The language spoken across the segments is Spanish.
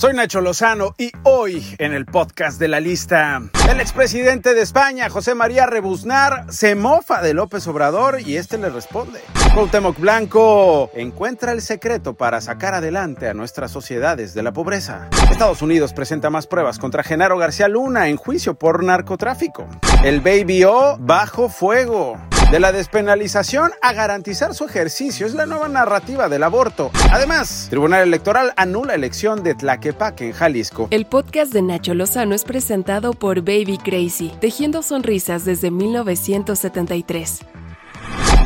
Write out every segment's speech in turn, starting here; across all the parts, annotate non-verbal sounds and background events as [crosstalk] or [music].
Soy Nacho Lozano y hoy en el podcast de la lista, el expresidente de España, José María Rebuznar, se mofa de López Obrador y este le responde. Cuauhtémoc Blanco encuentra el secreto para sacar adelante a nuestras sociedades de la pobreza. Estados Unidos presenta más pruebas contra Genaro García Luna en juicio por narcotráfico. El Baby O bajo fuego. De la despenalización a garantizar su ejercicio es la nueva narrativa del aborto. Además, Tribunal Electoral anula elección de Tlaquepaque en Jalisco. El podcast de Nacho Lozano es presentado por Baby Crazy, tejiendo sonrisas desde 1973.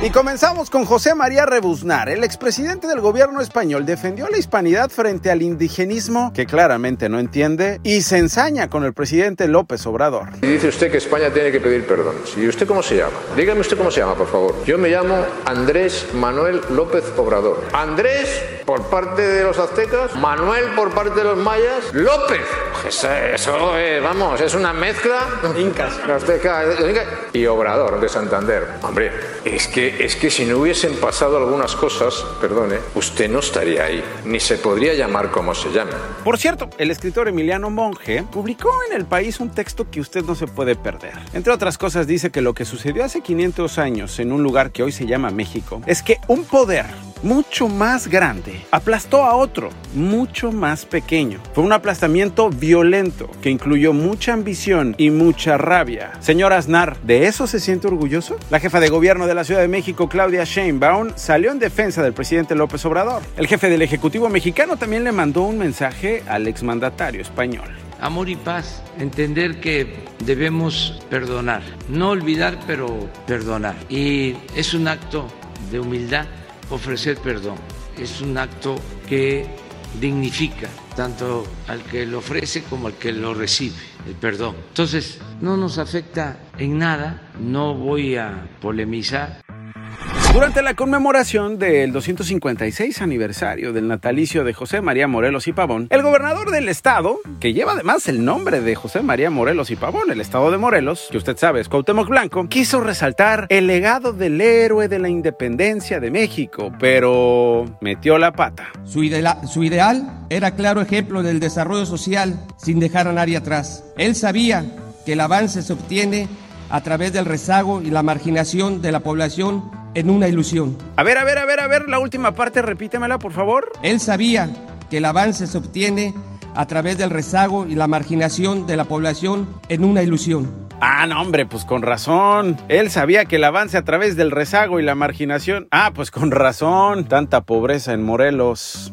Y comenzamos con José María Rebuznar. El expresidente del gobierno español defendió la hispanidad frente al indigenismo, que claramente no entiende, y se ensaña con el presidente López Obrador. Y dice usted que España tiene que pedir perdón. ¿Y usted cómo se llama? Dígame usted cómo se llama, por favor. Yo me llamo Andrés Manuel López Obrador. Andrés por parte de los aztecas, Manuel por parte de los mayas, López. Pues eso, es, vamos, es una mezcla. Incas. Azteca, y Obrador de Santander. Hombre, es que, es que si no hubiesen pasado algunas cosas, perdone, usted no estaría ahí, ni se podría llamar como se llama. Por cierto, el escritor Emiliano Monge publicó en El País un texto que usted no se puede perder. Entre otras cosas dice que lo que sucedió hace 500 años en un lugar que hoy se llama México es que un poder mucho más grande aplastó a otro mucho más pequeño. Fue un aplastamiento violento que incluyó mucha ambición y mucha rabia. Señor Aznar, ¿de eso se siente orgulloso? La jefa de gobierno de la Ciudad de México, Claudia Sheinbaum, salió en defensa del presidente López Obrador. El jefe del Ejecutivo mexicano también le mandó un mensaje al exmandatario español amor y paz, entender que debemos perdonar, no olvidar, pero perdonar. Y es un acto de humildad ofrecer perdón. Es un acto que dignifica tanto al que lo ofrece como al que lo recibe, el perdón. Entonces, no nos afecta en nada, no voy a polemizar, durante la conmemoración del 256 aniversario del natalicio de José María Morelos y Pavón, el gobernador del estado, que lleva además el nombre de José María Morelos y Pavón, el estado de Morelos, que usted sabe es Cuauhtémoc Blanco, quiso resaltar el legado del héroe de la independencia de México, pero metió la pata. Su, su ideal era claro ejemplo del desarrollo social sin dejar a nadie atrás. Él sabía que el avance se obtiene a través del rezago y la marginación de la población en una ilusión. A ver, a ver, a ver, a ver, la última parte, repítemela, por favor. Él sabía que el avance se obtiene a través del rezago y la marginación de la población en una ilusión. Ah, no, hombre, pues con razón. Él sabía que el avance a través del rezago y la marginación. Ah, pues con razón. Tanta pobreza en Morelos.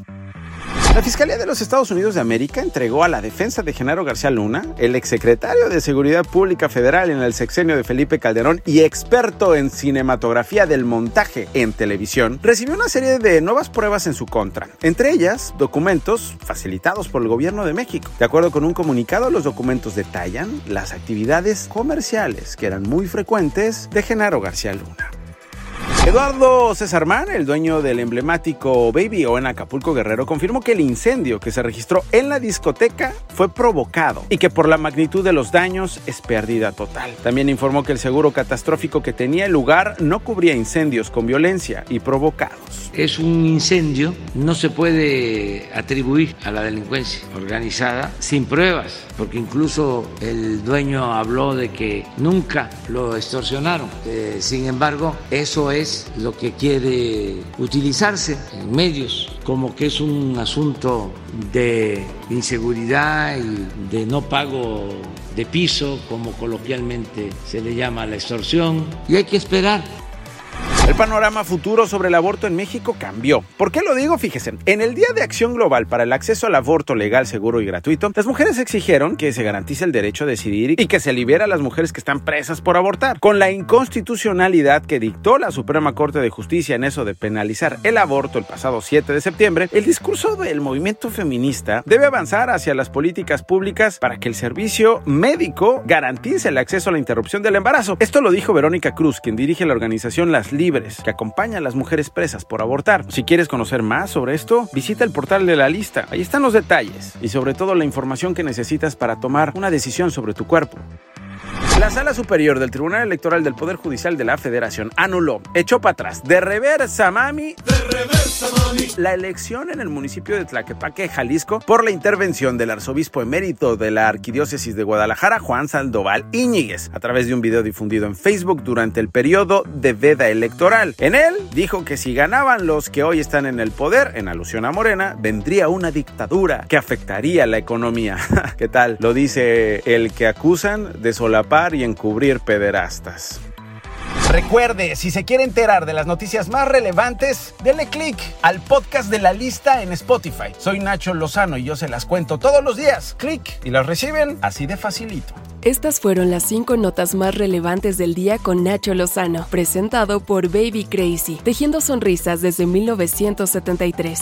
La Fiscalía de los Estados Unidos de América entregó a la defensa de Genaro García Luna, el exsecretario de Seguridad Pública Federal en el sexenio de Felipe Calderón y experto en cinematografía del montaje en televisión, recibió una serie de nuevas pruebas en su contra, entre ellas documentos facilitados por el gobierno de México. De acuerdo con un comunicado, los documentos detallan las actividades comerciales que eran muy frecuentes de Genaro García Luna. Eduardo César Man, el dueño del emblemático Baby O en Acapulco Guerrero, confirmó que el incendio que se registró en la discoteca fue provocado y que por la magnitud de los daños es pérdida total. También informó que el seguro catastrófico que tenía el lugar no cubría incendios con violencia y provocados. Es un incendio, no se puede atribuir a la delincuencia organizada sin pruebas, porque incluso el dueño habló de que nunca lo extorsionaron. Eh, sin embargo, eso es lo que quiere utilizarse en medios, como que es un asunto de inseguridad y de no pago de piso, como coloquialmente se le llama la extorsión, y hay que esperar el panorama futuro sobre el aborto en México cambió. ¿Por qué lo digo? Fíjese, en el Día de Acción Global para el Acceso al Aborto Legal, Seguro y Gratuito, las mujeres exigieron que se garantice el derecho a decidir y que se libera a las mujeres que están presas por abortar. Con la inconstitucionalidad que dictó la Suprema Corte de Justicia en eso de penalizar el aborto el pasado 7 de septiembre, el discurso del movimiento feminista debe avanzar hacia las políticas públicas para que el servicio médico garantice el acceso a la interrupción del embarazo. Esto lo dijo Verónica Cruz, quien dirige la organización Las Libres que acompaña a las mujeres presas por abortar. Si quieres conocer más sobre esto, visita el portal de la lista. Ahí están los detalles y sobre todo la información que necesitas para tomar una decisión sobre tu cuerpo. La Sala Superior del Tribunal Electoral del Poder Judicial de la Federación anuló, echó para atrás, de reversa mami, de reversa mami, la elección en el municipio de Tlaquepaque, Jalisco, por la intervención del arzobispo emérito de la Arquidiócesis de Guadalajara, Juan Sandoval Íñiguez, a través de un video difundido en Facebook durante el periodo de veda electoral. En él dijo que si ganaban los que hoy están en el poder, en alusión a Morena, vendría una dictadura que afectaría la economía. [laughs] ¿Qué tal? Lo dice el que acusan de solapar y encubrir pederastas. Recuerde, si se quiere enterar de las noticias más relevantes, denle click al podcast de la lista en Spotify. Soy Nacho Lozano y yo se las cuento todos los días. Clic y las reciben así de facilito. Estas fueron las cinco notas más relevantes del día con Nacho Lozano, presentado por Baby Crazy, tejiendo sonrisas desde 1973.